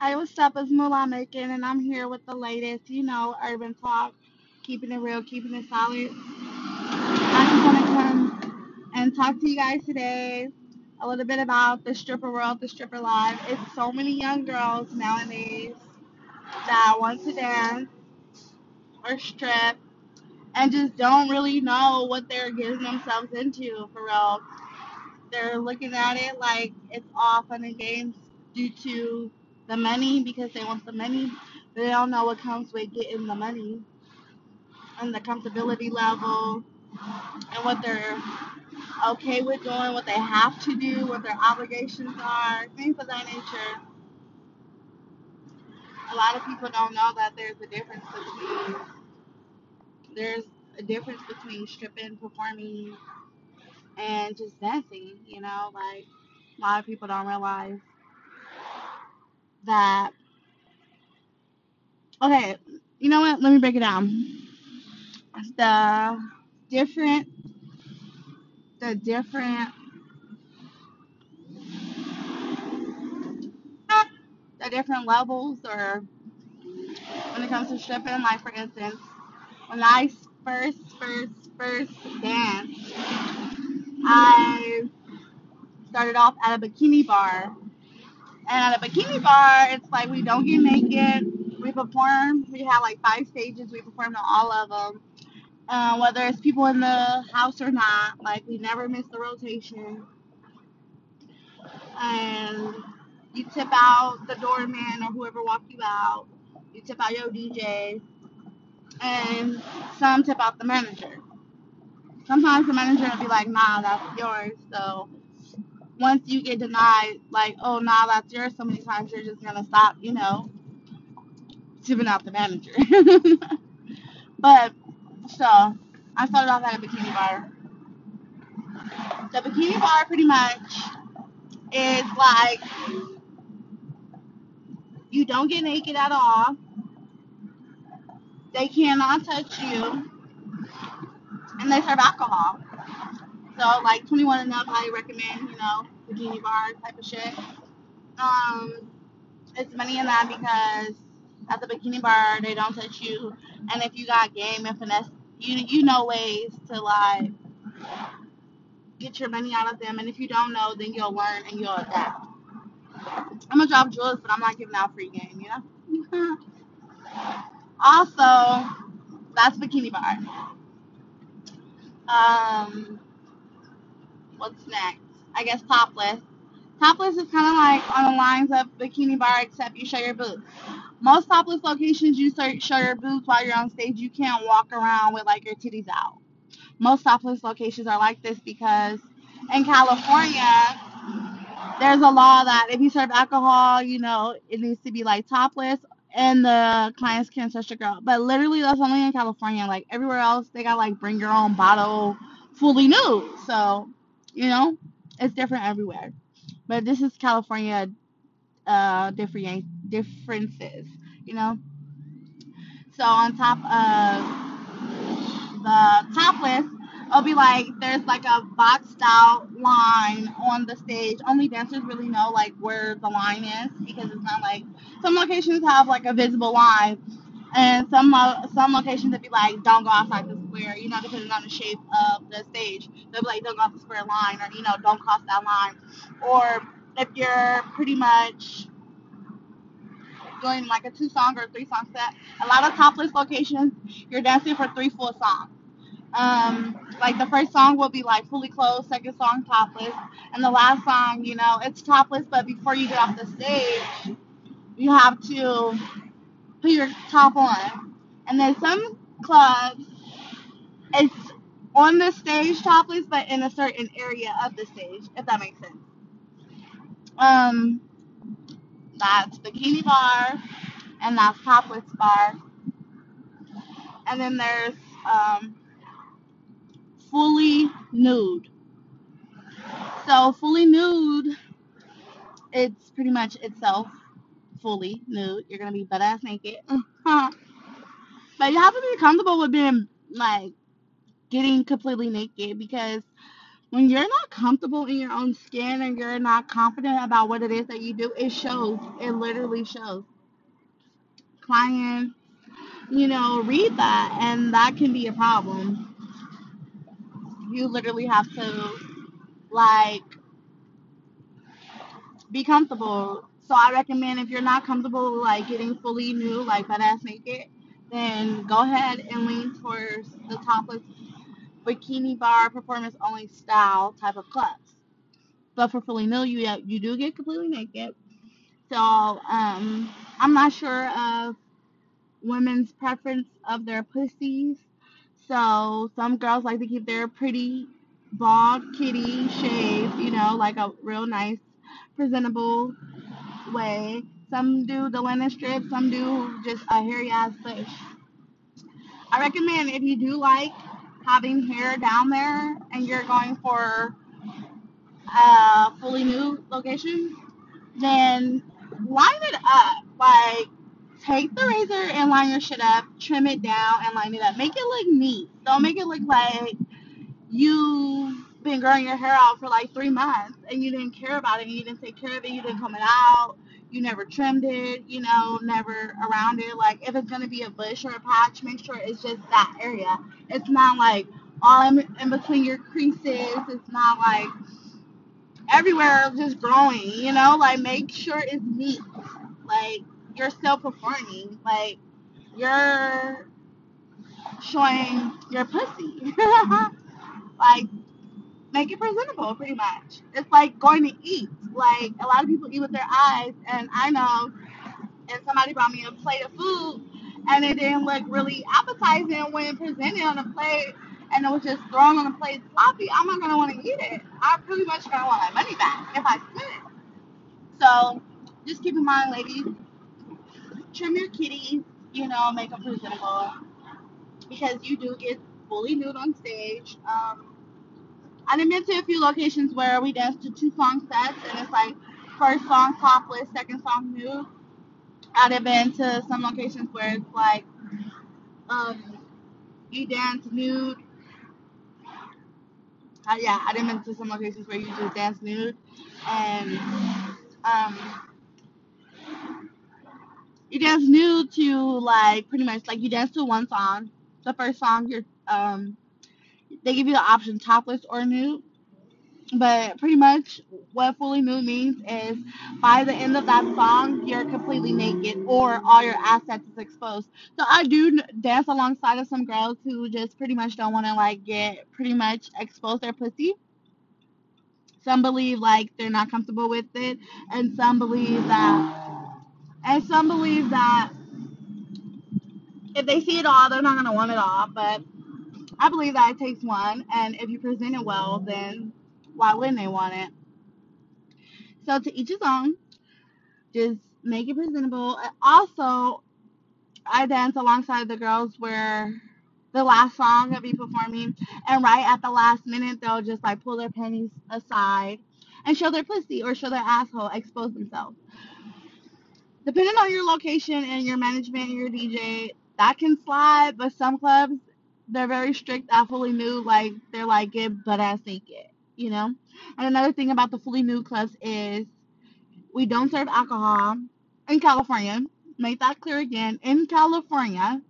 Hi, what's up? It's Moolah Making, and I'm here with the latest, you know, urban talk, keeping it real, keeping it solid. I just want to come and talk to you guys today a little bit about the stripper world, the stripper life. It's so many young girls nowadays that want to dance or strip and just don't really know what they're getting themselves into for real. They're looking at it like it's all fun and games due to the money because they want the money. But they don't know what comes with getting the money and the comfortability level and what they're okay with doing, what they have to do, what their obligations are, things of that nature. A lot of people don't know that there's a difference between there's a difference between stripping, performing, and just dancing. You know, like a lot of people don't realize that Okay, you know what? Let me break it down. The different, the different, the different levels, or when it comes to stripping, like for instance, when I first, first, first danced, I started off at a bikini bar, and at a bikini bar, it's like we don't get naked. We perform. We have like five stages. We performed on all of them. Uh, whether it's people in the house or not, like we never miss the rotation and you tip out the doorman or whoever walked you out. You tip out your DJ, and some tip out the manager. Sometimes the manager will be like, "Nah, that's yours." So once you get denied, like, "Oh, nah, that's yours," so many times you're just gonna stop, you know, tipping out the manager. but so I started off at a bikini bar. The bikini bar pretty much is like you don't get naked at all. They cannot touch you, and they serve alcohol. So like 21 and up, I recommend, you know, bikini bar type of shit. Um, it's money in that because at the bikini bar they don't touch you, and if you got game and finesse, you you know ways to like get your money out of them, and if you don't know, then you'll learn and you'll adapt. I'm gonna drop jewels, but I'm not giving out free game, you know. also, that's bikini bar. Um, what's next? I guess topless. Topless is kind of like on the lines of bikini bar, except you show your boobs. Most topless locations, you show your boobs while you're on stage. You can't walk around with like your titties out. Most topless locations are like this because in California, there's a law that if you serve alcohol, you know, it needs to be like topless and the clients can't touch the girl. But literally, that's only in California. Like everywhere else, they got like bring your own bottle fully nude. So, you know, it's different everywhere. But this is California uh different differences, you know. So on top of the topless, it'll be like there's like a boxed out line on the stage. Only dancers really know like where the line is because it's not like some locations have like a visible line. And some uh, some locations would be like, don't go outside the square, you know, depending on the shape of the stage. They'll be like, don't go off the square line, or you know, don't cross that line. Or if you're pretty much doing like a two song or three song set. A lot of topless locations, you're dancing for three full songs. Um, like the first song will be like fully clothed, second song topless, and the last song, you know, it's topless, but before you get off the stage, you have to put your top on. And then some clubs, it's on the stage topless, but in a certain area of the stage, if that makes sense. Um, that's Bikini Bar, and that's Topless Bar. And then there's um, Fully Nude. So, Fully Nude, it's pretty much itself fully nude. You're to be butt ass naked. but you have to be comfortable with being, like, getting completely naked because When you're not comfortable in your own skin and you're not confident about what it is that you do, it shows. It literally shows. Clients, you know, read that and that can be a problem. You literally have to like be comfortable. So I recommend if you're not comfortable like getting fully nude, like butt ass naked, then go ahead and lean towards the topless bikini bar performance only style type of clubs. But for fully nude, you you do get completely naked. So um, I'm not sure of women's preference of their pussies. So some girls like to keep their pretty bald kitty shaved, you know, like a real nice presentable way. Some do the linen strip, some do just a hairy ass bush. I recommend if you do like having hair down there and you're going for a fully nude location, then line it up. Like take the razor and line your shit up, trim it down and line it up. Make it look neat. Don't make it look like you've been growing your hair out for like three months and you didn't care about it and you didn't take care of it, you didn't comb it out, you never trimmed it, you know, never around it. Like if it's gonna be a bush or a patch, make sure it's just that area. It's not like all in, in between your creases. It's not like everywhere just growing, you know, like make sure it's neat. Like you're still performing. Like you're showing your pussy. like make it presentable pretty much. It's like going to eat. Like a lot of people eat with their eyes and I know and somebody brought me a plate of food and it didn't look really appetizing when presented on a plate and it was just thrown on a plate sloppy, I'm not gonna want to eat it. I'm pretty much gonna want my money back if I spend it. So just keep in mind, ladies, trim your kitties, you know, make them presentable because you do get fully nude on stage. Um, I've been to a few locations where we dance to two song sets and it's like first song topless, second song nude. I've been to some locations where it's like um, you dance nude. Uh, yeah, I've been to some locations where you just dance nude and um, you dance nude to like pretty much like you dance to one song. The first song you're um, they give you the option topless or nude But pretty much what fully nude means is by the end of that song, you're completely naked or all your assets is exposed. So I do dance alongside of some girls who just pretty much don't want to like get pretty much expose their pussy. Some believe like they're not comfortable with it, and some believe that, and some believe that if they see it all, they're not gonna want it all. But I believe that it takes one, and if you present it well, then why wouldn't they want it? So to each his own. just make it presentable. Also, I dance alongside the girls where the last song I'll be performing, and right at the last minute, they'll just like pull their panties aside and show their pussy or show their asshole, expose themselves. Depending on your location and your management and your DJ, that can slide, but some clubs, they're very strict at fully nude. Like, they're like, get butt ass naked, you know? And another thing about the fully nude clubs is we don't serve alcohol in California. Make that clear again. In California,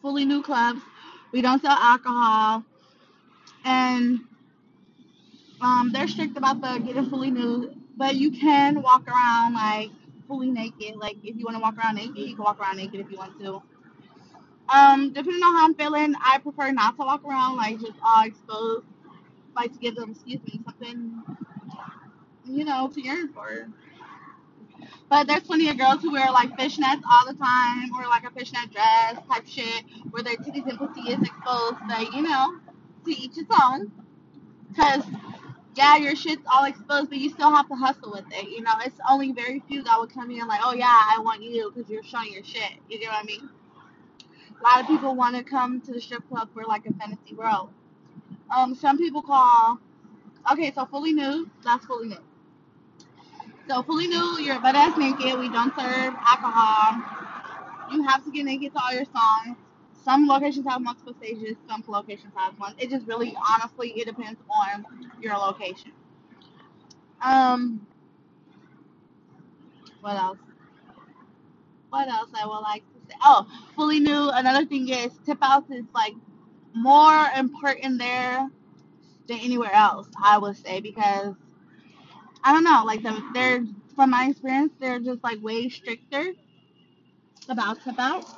fully nude clubs, we don't sell alcohol, and um, they're strict about the getting fully nude. But you can walk around like fully naked. Like if you want to walk around naked, you can walk around naked if you want to. Um, depending on how I'm feeling, I prefer not to walk around like just all exposed. Like to give them, excuse me, something, you know, to yearn for. But there's plenty of girls who wear like fishnets all the time or like a fishnet dress type shit where their titties and pussy is exposed. But you know, to each its own. Cause yeah, your shit's all exposed, but you still have to hustle with it. You know, it's only very few that would come in like, oh yeah, I want you because you're showing your shit. You get what I mean? A lot of people want to come to the strip club for like a fantasy world. Um, some people call. Okay, so fully nude, that's fully nude. So fully nude, you're a butt ass naked. We don't serve alcohol. You have to get naked to all your songs. Some locations have multiple stages. Some locations have one. It just really, honestly, it depends on your location. Um, what else? What else I would like? Oh, fully new. Another thing is tip outs is like more important there than anywhere else. I would say because I don't know, like the, they're from my experience, they're just like way stricter about tip outs.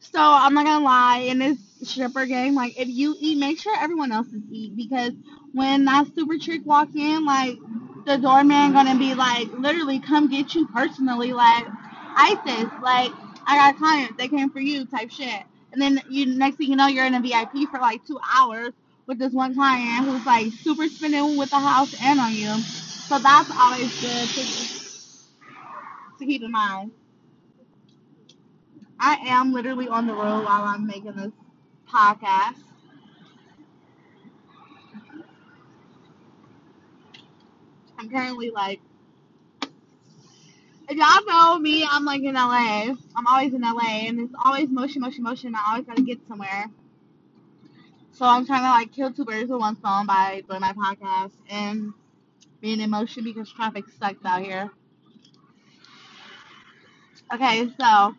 So I'm not gonna lie, in this stripper game, like if you eat, make sure everyone else is eat because when that super chick walk in, like the doorman gonna be like literally come get you personally, like ISIS, like I got clients, they came for you type shit. And then you next thing you know you're in a VIP for like two hours with this one client who's like super spinning with the house and on you. So that's always good to, to keep in mind. I am literally on the road while I'm making this podcast. I'm currently like, y'all know me, I'm like in LA. I'm always in LA, and it's always motion, motion, motion. I always gotta get somewhere. So I'm trying to like kill two birds with one stone by doing my podcast and being in motion because traffic sucks out here. Okay, so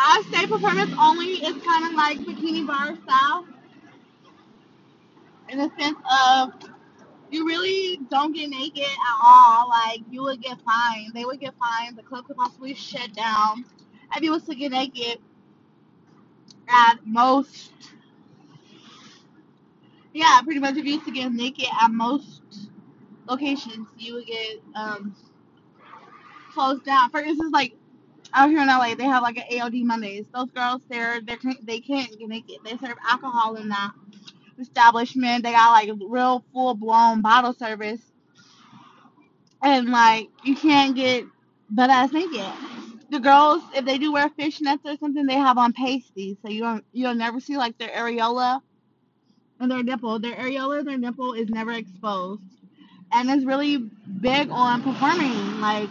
I say performance only is kind of like bikini bar style in the sense of you really don't get naked at all. Like you would get fined. They would get fined. The club could possibly shut down if you was to get naked at most. Yeah, pretty much if you used to get naked at most locations, you would get um, closed down. For instance, like out here in LA, they have like an AOD Mondays. Those girls, they're they they can't get naked. They serve alcohol in that establishment. They got like real full blown bottle service, and like you can't get butt ass naked. The girls, if they do wear fishnets or something, they have on pasties, so you don't you'll never see like their areola and their nipple. Their areola, their nipple is never exposed, and it's really big on performing like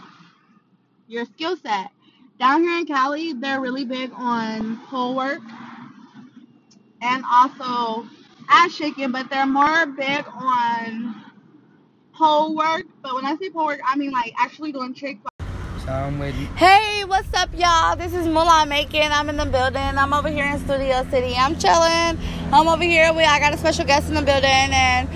your skill set. Down here in Cali, they're really big on pole work and also ass shaking, but they're more big on pole work. But when I say pole work, I mean like actually doing tricks. So I'm with you. Hey, what's up, y'all? This is Moolah Macon. I'm in the building. I'm over here in Studio City. I'm chilling. I'm over here. We I got a special guest in the building, and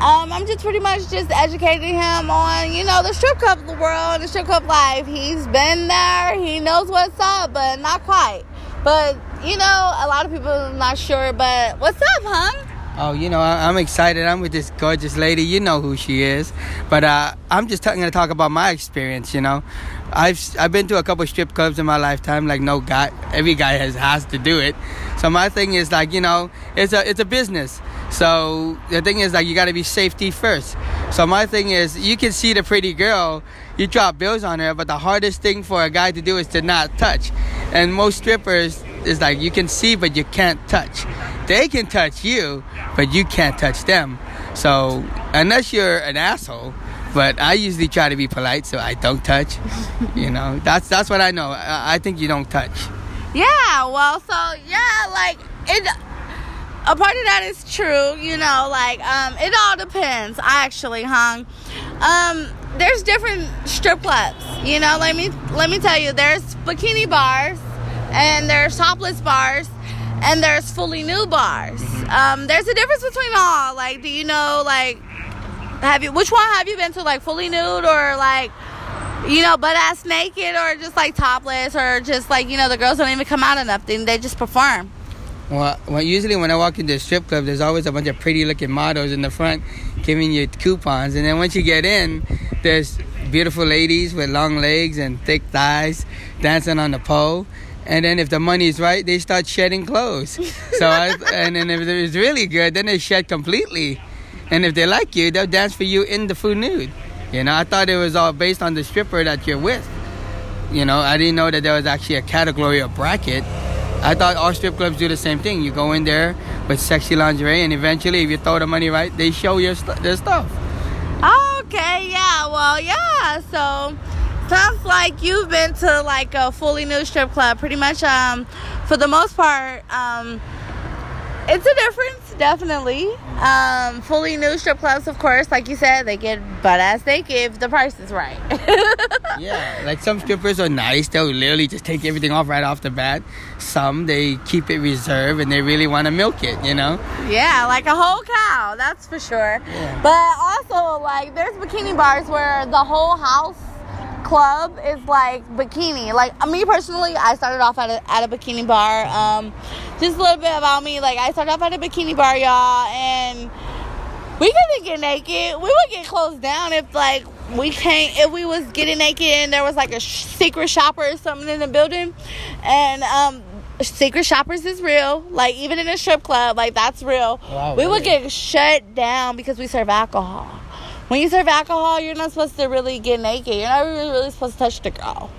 um, I'm just pretty much just educating him on, you know, the strip club of the world, the strip club life. He's been there, he knows what's up, but not quite. But you know, a lot of people are not sure. But what's up, huh? Oh, you know, I, am excited. I'm with this gorgeous lady. You know who she is. But uh, I'm just going to talk about my experience. You know, I've I've been to a couple strip clubs in my lifetime. Like no guy, every guy has has to do it. So my thing is like, you know, it's a it's a business. So the thing is like you got to be safety first. So my thing is you can see the pretty girl, you drop bills on her, but the hardest thing for a guy to do is to not touch. And most strippers is like you can see but you can't touch. They can touch you, but you can't touch them. So unless you're an asshole, but I usually try to be polite, so I don't touch. you know, that's that's what I know. I, I think you don't touch. Yeah. Well, so yeah, like it a part of that is true, you know, like um it all depends. I actually hung um there's different strip clubs, you know, let me let me tell you, there's bikini bars and there's topless bars and there's fully new bars. Um there's a difference between all. Like do you know like have you which one have you been to like fully nude or like you know, butt ass naked or just like topless or just like, you know, the girls don't even come out enough, then they just perform. Well, well, usually when I walk into a strip club, there's always a bunch of pretty looking models in the front giving you coupons. And then once you get in, there's beautiful ladies with long legs and thick thighs dancing on the pole. And then if the money's right, they start shedding clothes. so I, and then if it's really good, then they shed completely. And if they like you, they'll dance for you in the full nude. You know, I thought it was all based on the stripper that you're with. You know, I didn't know that there was actually a category or bracket I thought all strip clubs do the same thing. You go in there with sexy lingerie, and eventually, if you throw the money right, they show your st- their stuff. Okay, yeah, well, yeah. So, Sounds like you've been to like a fully new strip club. Pretty much, um, for the most part, um, it's a difference, definitely. Um, fully new strip clubs, of course, like you said, they get butt ass naked if the price is right. Yeah, like some strippers are nice. They'll literally just take everything off right off the bat. Some they keep it reserved and they really want to milk it. You know. yeah, like a whole cow, that's for sure. Yeah. But also, like, there's bikini bars where the whole house club is like bikini. Like me personally, I started off at a, at a bikini bar. Um, just a little bit about me. Like I started off at a bikini bar, y'all, and we couldn't get naked. We would get closed down if like we can't. If we was getting naked and there was like a sh- secret shopper or something in the building, and um. Secret shoppers is real. Like even in a strip club, like that's real. Wow, we would get shut down because we serve alcohol. When you serve alcohol, you're not supposed to really get naked. You're not really, really supposed to touch the girl.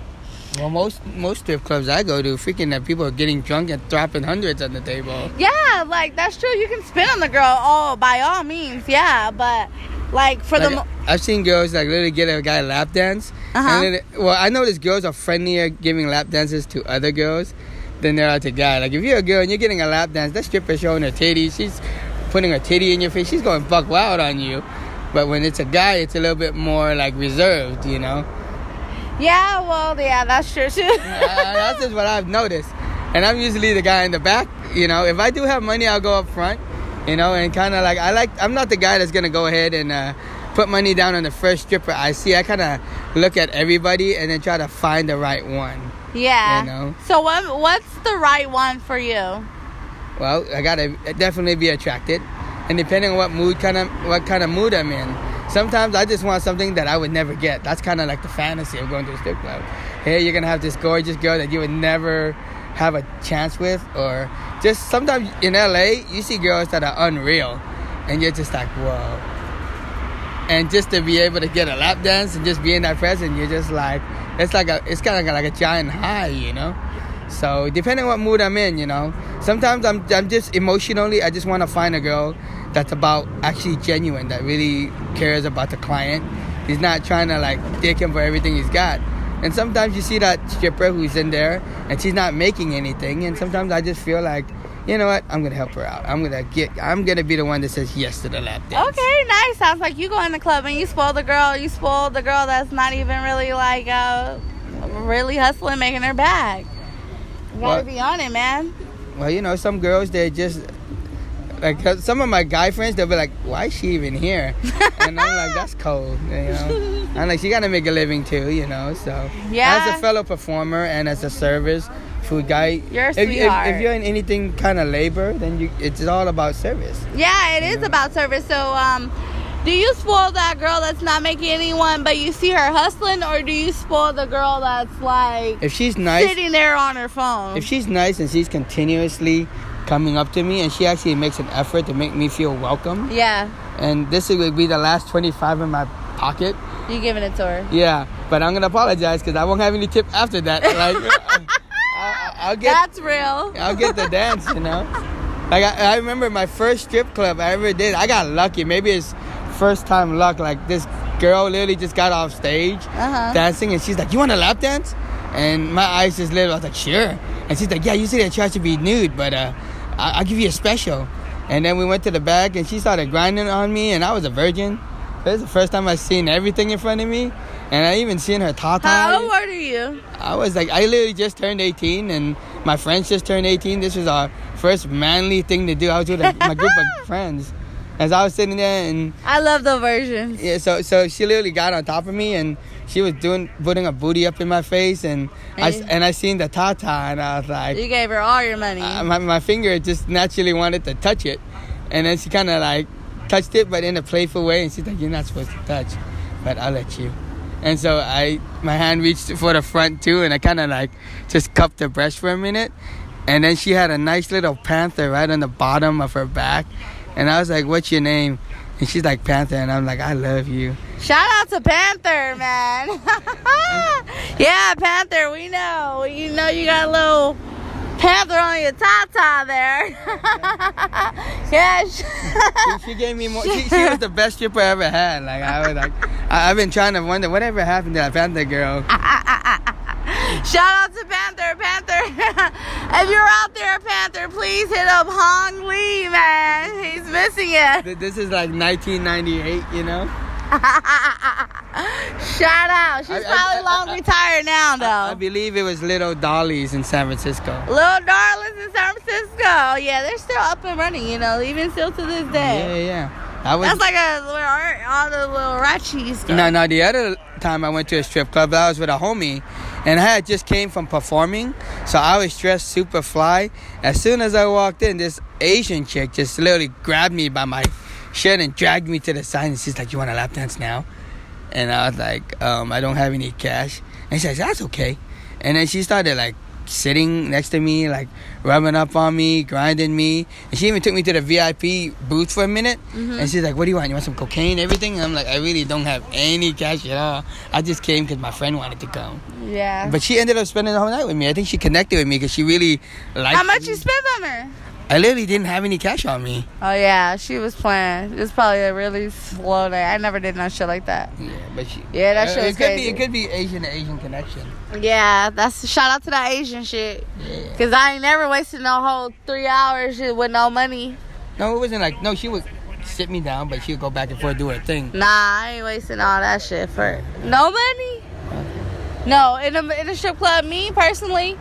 Well, most most strip clubs I go to, freaking that people are getting drunk and dropping hundreds on the table. Yeah, like that's true. You can spin on the girl. Oh, by all means, yeah. But like for the mo- I've seen girls like literally get a guy a lap dance. Uh-huh. And then, well, I notice girls are friendlier giving lap dances to other girls than they are to guys. Like if you're a girl and you're getting a lap dance, that stripper showing her titties, she's putting her titty in your face, she's going buck wild on you. But when it's a guy, it's a little bit more like reserved, you know. yeah, well, yeah, that's true too. That's just what I've noticed. And I'm usually the guy in the back. You know, if I do have money, I'll go up front. You know, and kind of like I like. I'm not the guy that's gonna go ahead and uh, put money down on the first stripper I see. I kind of look at everybody and then try to find the right one. yeah. You know. So what? What's the right one for you? Well, I gotta definitely be attracted, and depending on what mood kind of what kind of mood I'm in. Sometimes I just want something that I would never get. That's kind of like the fantasy of going to a strip club. Hey, you're gonna have this gorgeous girl that you would never have a chance with, or just sometimes in LA you see girls that are unreal, and you're just like, whoa. And just to be able to get a lap dance and just be in that present, you're just like, it's like a, it's kind of like a giant high, you know. So depending on what mood I'm in, you know. Sometimes I'm I'm just emotionally I just want to find a girl that's about actually genuine, that really cares about the client. He's not trying to like dick him for everything he's got. And sometimes you see that stripper who's in there and she's not making anything. And sometimes I just feel like, you know what, I'm gonna help her out. I'm gonna get I'm gonna be the one that says yes to the lap dance. Okay, nice. Sounds like you go in the club and you spoil the girl. You spoil the girl that's not even really like uh, really hustling, making her bag. You gotta What? be on it, man. Well, you know, some girls they just like some of my guy friends they'll be like, "Why is she even here?" and I'm like, "That's cold," you know. I'm like, "She gotta make a living too," you know. So Yeah. as a fellow performer and as a service food guy, You're a if, if, if you're in anything kind of labor, then you it's all about service. Yeah, it is about service. So, um, do you spoil that girl that's not making anyone, but you see her hustling, or do you spoil the girl that's like If she's nice, sitting there on her phone? if she's nice and she's continuously coming up to me and she actually makes an effort to make me feel welcome, yeah, and this would be the last 25 in my pocket. you giving it to her. Yeah, but I'm gonna apologize because I won't have any tip after that. Like, I, I'll get, That's real. I'll get the dance, you know. Like I, I remember my first strip club I ever did. I got lucky. Maybe it's first time luck. Like this girl literally just got off stage Uh-huh. dancing, and she's like, "You want a lap dance?" And my eyes just lit. I was like, "Sure." And she's like, "Yeah, usually I try to be nude, but uh, I- I'll give you a special." And then we went to the back, and she started grinding on me, and I was a virgin. It was the first time I seen everything in front of me, and I even seen her tata. How old are you? I was like, I literally just turned 18, and my friends just turned 18. This was our first manly thing to do. I was with a, my group of friends. As I was sitting there, and I love the versions. yeah, so so she literally got on top of me, and she was doing putting her booty up in my face, and I Hey. and I seen the tata, and I was like, You gave her all your money. uh, my my finger just naturally wanted to touch it, and then she kind of like touched it, but in a playful way, and she's like, "You're not supposed to touch, but I'll let you." And so I, my hand reached for the front too, and I kind of like just cupped the breast for a minute, and then she had a nice little panther right on the bottom of her back, and I was like, "What's your name?" And she's like Panther, and I'm like, "I love you." Shout out to Panther, man. yeah, Panther, we know. You know you got a little Panther on your tata there. yeah. She, she gave me more. She, she was the best stripper I ever had. Like I was like, I, have been trying to wonder whatever happened to that Panther girl. Shout out to Panther, Panther. if you're out there, Panther, please hit up Hong Lee, man. He's missing it. This is like 1998, you know. Shout out. She's I, probably I, long I, retired now, though. I, believe it was Little Dolly's in San Francisco. Little Darlings in San Francisco. Yeah, they're still up and running, you know, even still to this day. Yeah, yeah. That was, That's like a where all the little ratchies. No, no. The other time I went to a strip club, I was with a homie, and I had just came from performing, so I was dressed super fly. As soon as I walked in, this Asian chick just literally grabbed me by my and dragged me to the side, and she's like, "You want a lap dance now?" And I was like, um, "I don't have any cash," and she says, "That's okay." And then she started like sitting next to me, like rubbing up on me, grinding me. And she even took me to the VIP booth for a minute. Mm-hmm. And she's like, "What do you want? You want some cocaine? Everything?" And I'm like, "I really don't have any cash at all. I just came because my friend wanted to come." Yeah. But she ended up spending the whole night with me. I think she connected with me because she really liked. How much me. you spent on her? I literally didn't have any cash on me. Oh yeah, she was playing. It was probably a really slow day. I never did no shit like that. Yeah, but she. Yeah, that uh, shit was it could crazy. Be, it could be Asian to Asian connection. Yeah, that's shout out to that Asian shit. Yeah. Cause I ain't never wasted no whole three hours with no money. No, it wasn't like no. She would sit me down, but she would go back and forth do her thing. Nah, I ain't wasting all that shit for no money. No, in a in a strip club, me personally,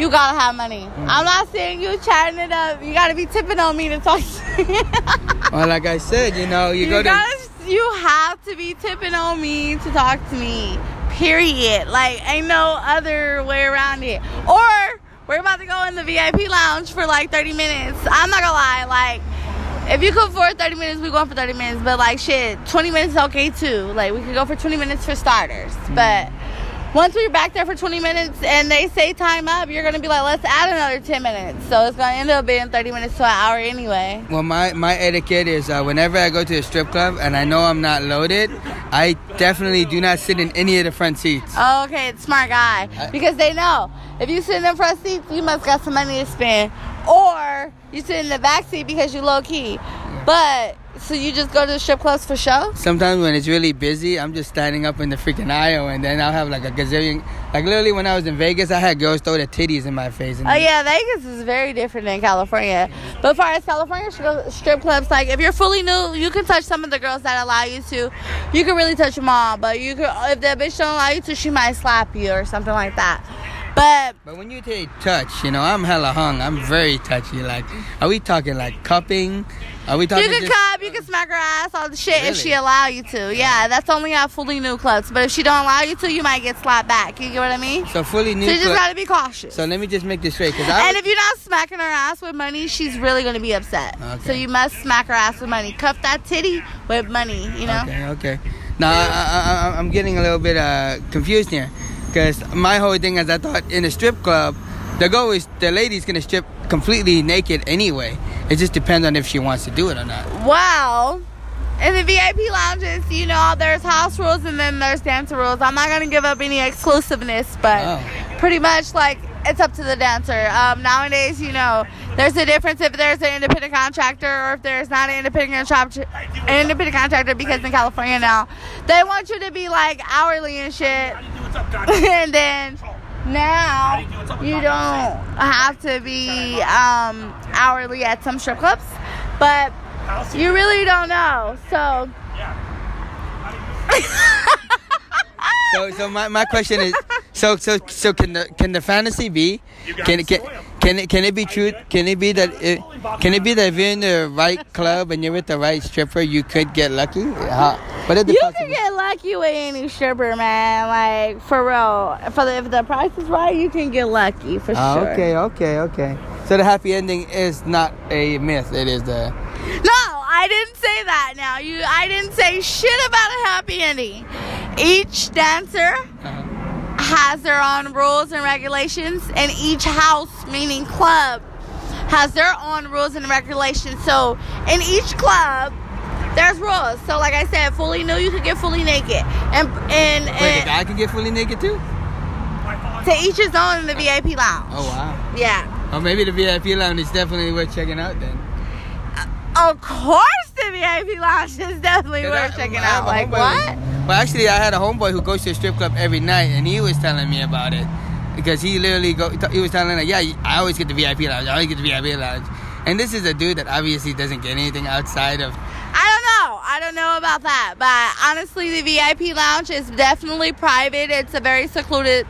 you gotta have money. Mm. I'm not saying you chatting it up. You gotta be tipping on me to talk to me. well, like I said, you know, you, you go gotta, to. You have to be tipping on me to talk to me. Period. Like, ain't no other way around it. Or we're about to go in the VIP lounge for like 30 minutes. I'm not gonna lie, like. If you come for 30 minutes, we going for 30 minutes. But like shit, 20 minutes is okay too. Like we could go for 20 minutes for starters. Mm. But once we're back there for 20 minutes and they say time up, you're gonna be like, let's add another 10 minutes. So it's gonna end up being 30 minutes to an hour anyway. Well, my my etiquette is uh, whenever I go to a strip club and I know I'm not loaded, I definitely do not sit in any of the front seats. Oh, okay, it's smart guy because they know if you sit in the front seats, you must got some money to spend, or you sit in the back seat because you low key. But so you just go to the strip clubs for show? Sometimes when it's really busy, I'm just standing up in the freaking aisle, and then I'll have like a gazillion. Like literally, when I was in Vegas, I had girls throw their titties in my face. oh yeah, Vegas is very different than California. But as far as California strip clubs, like if you're fully new, you can touch some of the girls that allow you to. You can really touch them all, but you could if the bitch don't allow you to, she might slap you or something like that. But but when you take touch, you know, I'm hella hung. I'm very touchy. Like, are we talking like cupping? Are we talking? You can just, cup, you can smack her ass, all the shit really? if she allow you to. Yeah, that's only at fully new clubs. But if she don't allow you to, you might get slapped back. You get what I mean? So fully new. So you just gotta be cautious. So let me just make this straight, cause I and if you're not smacking her ass with money, she's really gonna be upset. Okay. So you must smack her ass with money. Cuff that titty with money. You know? Okay. Okay. Now I, I'm getting a little bit uh, confused here. Because my whole thing is I thought in a strip club, the goal is the lady's gonna strip completely naked anyway. It just depends on if she wants to do it or not. Wow. In the VIP lounges, you know, there's house rules and then there's dancer rules. I'm not gonna give up any exclusiveness, but oh. pretty much like it's up to the dancer. Um, nowadays, you know, there's a difference if there's an independent contractor or if there's not an independent contractor. An independent contractor because in California now, they want you to be like hourly and shit, and then now you don't have to be um, hourly at some strip clubs, but you really don't know. So. so, so my, my question is, so so so can the can the fantasy be? Can it can can it can it be true? Can it be that it, can it be that if you're in the right club and you're with the right stripper, you could get lucky? How, but you can get lucky with any stripper, man. Like for real, for the, if the price is right, you can get lucky for oh, sure. Okay, okay, okay. So the happy ending is not a myth. It is the. No, I didn't say that. Now you, I didn't say shit about a happy ending. Each dancer. Uh-huh has their own rules and regulations, and each house, meaning club, has their own rules and regulations. So in each club, there's rules. So like I said, fully new, you could get fully naked, and and, Wait, and the guy can get fully naked too. To each his own in the VIP lounge. Oh wow. Yeah. Oh, maybe the VIP lounge is definitely worth checking out then. Of course, the VIP lounge is definitely worth I, checking I, out. Like what? Well, actually, I had a homeboy who goes to a strip club every night, and he was telling me about it because he literally go. He was telling me, yeah, I always get the VIP lounge. I always get the VIP lounge. And this is a dude that obviously doesn't get anything outside of. I don't know. I don't know about that, but honestly, the VIP lounge is definitely private. It's a very secluded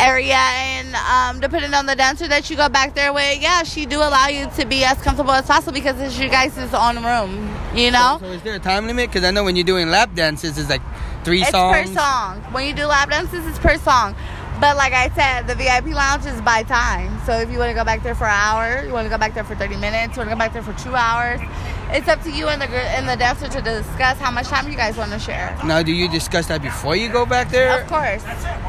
area, and um, depending on the dancer that you go back there with, yeah, she do allow you to be as comfortable as possible because it's your guys' own room. You know. So, so is there a time limit? Because I know when you're doing lap dances, it's like three it's songs. per song. When you do lap dances, it's per song. But like I said, the VIP lounge is by time. So if you want to go back there for an hour, you want to go back there for 30 minutes, you want to go back there for two hours, it's up to you and the and the dancer to discuss how much time you guys want to share. Now, do you discuss that before you go back there? Of course.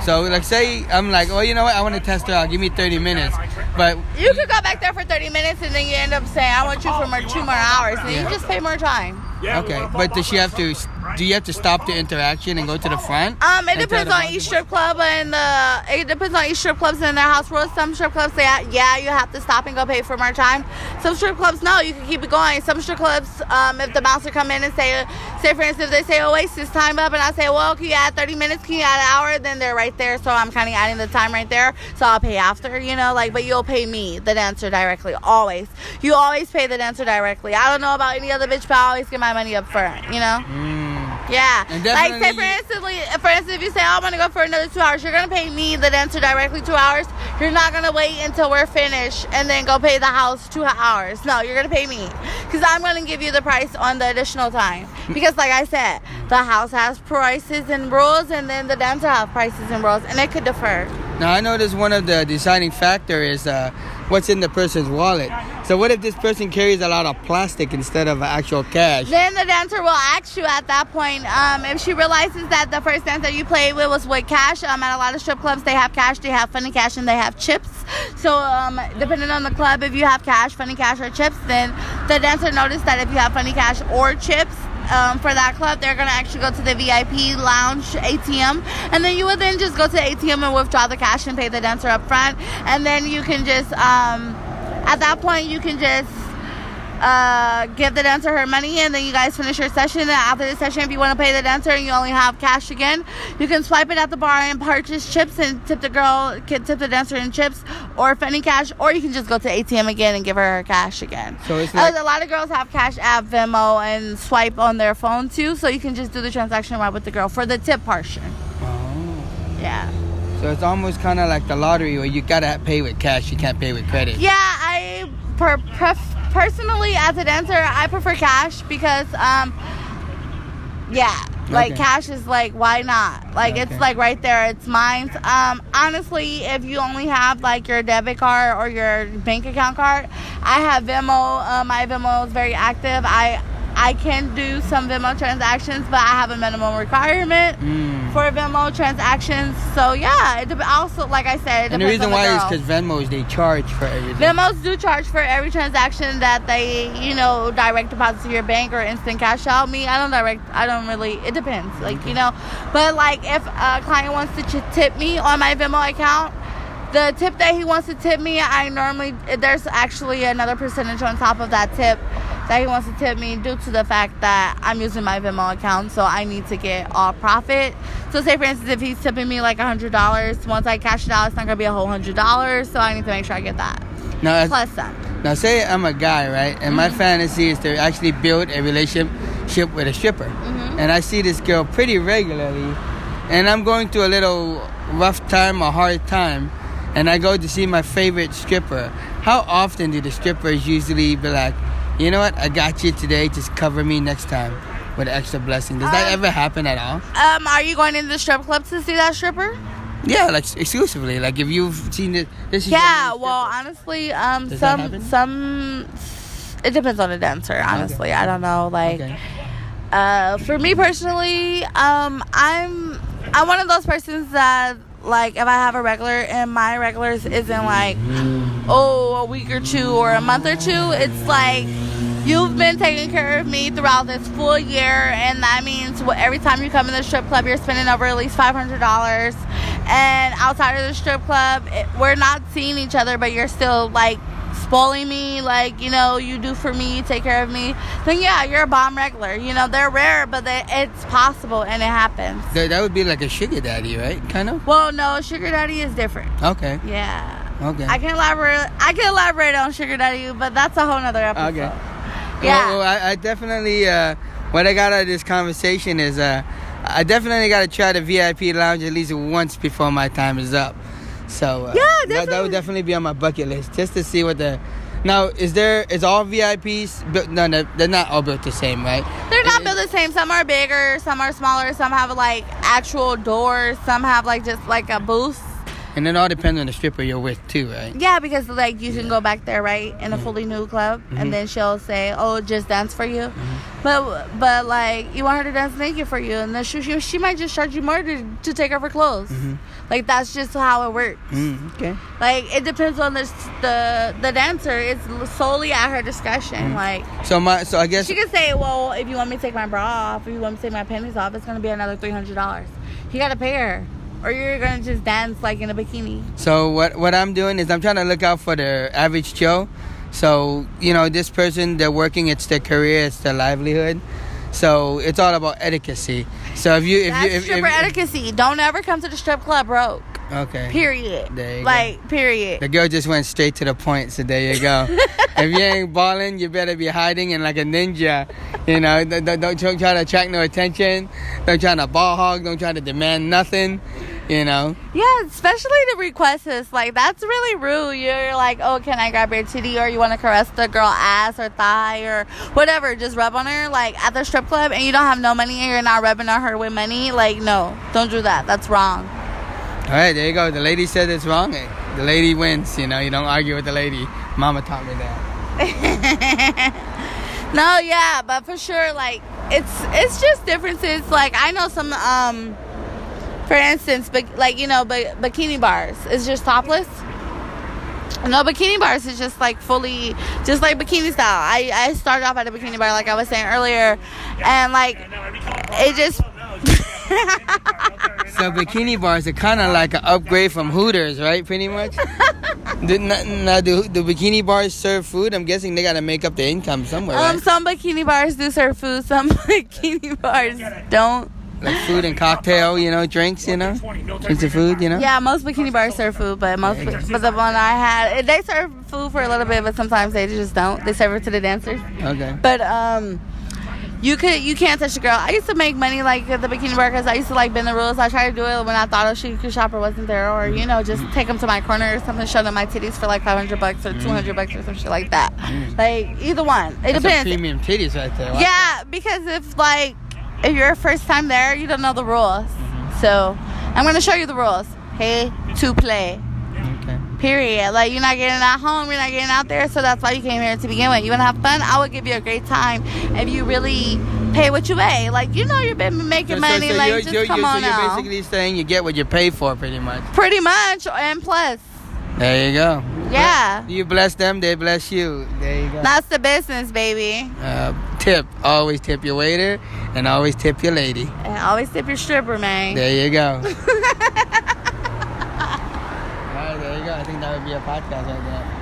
So, like, say I'm like, oh, you know what? I want to test her out. Give me 30 minutes. But you could go back there for 30 minutes and then you end up saying, I want you for more, two more hours. And yeah. you just pay more time. Okay, but does she have to? Do you have to stop the interaction and go to the front? Um, it depends on each strip club and the. It depends on each strip clubs and their house rules. Some strip clubs say, yeah, you have to stop and go pay for more time. Some strip clubs, no, you can keep it going. Some strip clubs, um, if the bouncer come in and say, say for instance, they say oh, Oasis time up, and I say, well, can you add 30 minutes? Can you add an hour? Then they're right there, so I'm kind of adding the time right there. So I'll pay after, you know, like, but you'll pay me, the dancer, directly. Always, you always pay the dancer directly. I don't know about any other bitch, but I always get my money up front, you know? Mm. Yeah. Like, say, for instance, for instance, if you say, oh, I'm going to go for another two hours, you're going to pay me, the dancer, directly two hours. You're not going to wait until we're finished and then go pay the house two hours. No, you're going to pay me. Because I'm going to give you the price on the additional time. Because, like I said, the house has prices and rules, and then the dancer has prices and rules, and it could defer. Now, I noticed one of the deciding factor is uh, what's in the person's wallet. So what if this person carries a lot of plastic instead of actual cash? Then the dancer will ask you at that point um, if she realizes that the first dancer you played with was with cash. Um, at a lot of strip clubs, they have cash, they have funny cash, and they have chips. So um, depending on the club, if you have cash, funny cash, or chips, then the dancer noticed that if you have funny cash or chips, um, for that club, they're gonna actually go to the VIP lounge ATM, and then you would then just go to the ATM and withdraw the cash and pay the dancer up front, and then you can just um, at that point you can just uh, give the dancer her money and then you guys finish your session. And after the session, if you want to pay the dancer and you only have cash again, you can swipe it at the bar and purchase chips and tip the girl, can tip the dancer in chips or funny cash, or you can just go to ATM again and give her her cash again. So it's like- a lot of girls have Cash App, Venmo, and swipe on their phone too, so you can just do the transaction right with the girl for the tip portion. Oh. Yeah. So it's almost kind of like the lottery where you gotta pay with cash, you can't pay with credit. Yeah, I per- pref- personally as a dancer, I prefer cash because, um, yeah, like okay. cash is like why not? Like okay. it's like right there, it's mine. Um, honestly, if you only have like your debit card or your bank account card, I have Venmo. Uh, my Venmo is very active. I I can do some Venmo transactions, but I have a minimum requirement mm. for Venmo transactions. So yeah, it also like I said, and the reason why is because Venmos they charge for everything. Venmos do charge for every transaction that they you know direct deposit to your bank or instant cash out. Me, I don't direct. I don't really. It depends, like okay. you know. But like if a client wants to tip me on my Venmo account the tip that he wants to tip me, I normally there's actually another percentage on top of that tip that he wants to tip me due to the fact that I'm using my Venmo account, so I need to get all profit. So, say for instance, if he's tipping me like a hundred dollars, once I cash it out, it's not gonna be a whole hundred dollars. So I need to make sure I get that. Now, plus some. Now, say I'm a guy, right, and mm-hmm. my fantasy is to actually build a relationship with a stripper, mm-hmm. and I see this girl pretty regularly, and I'm going through a little rough time, a hard time, and I go to see my favorite stripper. How often do the strippers usually be like? You know what? I got you today. Just cover me next time with an extra blessing. Does that um, ever happen at all? Um, are you going into the strip club to see that stripper? Yeah, like exclusively. Like if you've seen it, this is yeah. Well, honestly, um, Does some some it depends on the dancer. Honestly, okay. I don't know. Like, okay. uh, for me personally, um, I'm I'm one of those persons that like if I have a regular and my regulars isn't like oh a week or two or a month or two, it's like you've been taking care of me throughout this full year, and that means every time you come in the strip club, you're spending over at least five hundred dollars. And outside of the strip club, it, we're not seeing each other, but you're still like spoiling me like you know you do for me, you take care of me, then yeah, you're a bomb regular. You know they're rare, but they, it's possible and it happens. That, that would be like a sugar daddy, right? Kind of. Well, no, sugar daddy is different. Okay. Yeah. Okay. I can elaborate. I can elaborate on sugar daddy, but that's a whole nother episode. Okay. Yeah. Well, well, I, I definitely. Uh, what I got out of this conversation is, uh, I definitely got to try the VIP lounge at least once before my time is up. So uh, Yeah, that, that would definitely be on my bucket list just to see what the. Now, is there is all VIPs built? No, no, they're not all built the same, right? They're not Is- built the same. Some are bigger, some are smaller, some have like actual doors, some have like just like a booth. And it all depends on the stripper you're with too, right? Yeah, because like you can go back there, right, in a fully new club, Mm-hmm. and then she'll say, "Oh, just dance for you," but but like you want her to dance naked for you, and then she she, she might just charge you more to, to take off her clothes. Mm-hmm. Like that's just how it works. Mm, okay. Like it depends on the the the dancer. It's solely at her discretion. Like So my so I guess she could say, "Well, if you want me to take my bra off, if you want me to take my panties off, it's gonna be another three hundred dollars. You gotta pay her, or you're gonna just dance like in a bikini." So what what I'm doing is I'm trying to look out for the average Joe. So you know, this person they're working. It's their career. It's their livelihood. So it's all about etiquette. So if you if That's you if, stripper if, etiquette. Don't ever come to the strip club broke. okay. Period. There you go. like period. The girl just went straight to the point, so there you go. if you ain't balling, you better be hiding in like a ninja. You know, don't, don't, don't try to attract no attention. Don't try to ball hog. Don't try to demand nothing. You know. Yeah, especially the request is like that's really rude. You're like, oh, can I grab your titty, or you want to caress the girl ass or thigh or whatever, just rub on her like at the strip club, and you don't have no money, and you're not rubbing on her with money. Like, no, don't do that. That's wrong. All right, there you go. The lady said it's wrong. The lady wins. You know, you don't argue with the lady. Mama taught me that. No, yeah, but for sure, like it's it's just differences. Like I know some, um, for instance, but like you know, but bikini bars is just topless. No, bikini bars is just like fully, just like bikini style. I I started off at a bikini bar, like I was saying earlier, and like it just. So bikini bars are kind of like an upgrade from Hooters, right? Pretty much. do, now, do, do bikini bars serve food? I'm guessing they got to make up the income somewhere, Um, right? some bikini bars do serve food. Some bikini bars don't. Like food and cocktail, you know, drinks, you know, drinks and food, you know. Yeah, most bikini bars serve food, but most, but the one I had, they serve food for a little bit, but sometimes they just don't. They serve it to the dancers. Okay. But um, you could, you can't touch a girl. I used to make money like at the bikini bar because I used to like bend the rules. I tried to do it when I thought a shoe shopper wasn't there, or you know, just take them to my corner or something, show them my titties for like five hundred bucks or two hundred bucks or some shit like that. Like either one, it That's depends. premium titties right there. Wow. Yeah, because if like if you're first time there, you don't know the rules. Mm-hmm. So I'm gonna show you the rules. Hey, to play. Okay. Period. Like you're not getting at home, you're not getting out there, so that's why you came here to begin with. You wanna have fun? I would give you a great time if you really pay what you pay. Like you know you've been making money. like you're, just you're, come you're, on so you're now. basically saying you get what you pay for, pretty much. Pretty much, and plus, There you go. yeah, You bless them, they bless you. There you go. that's the business, baby. Uh, tip. Always tip your waiter and always tip your lady. And always tip your stripper, man. There you go. All right, there you go. I think that would be a podcast right there.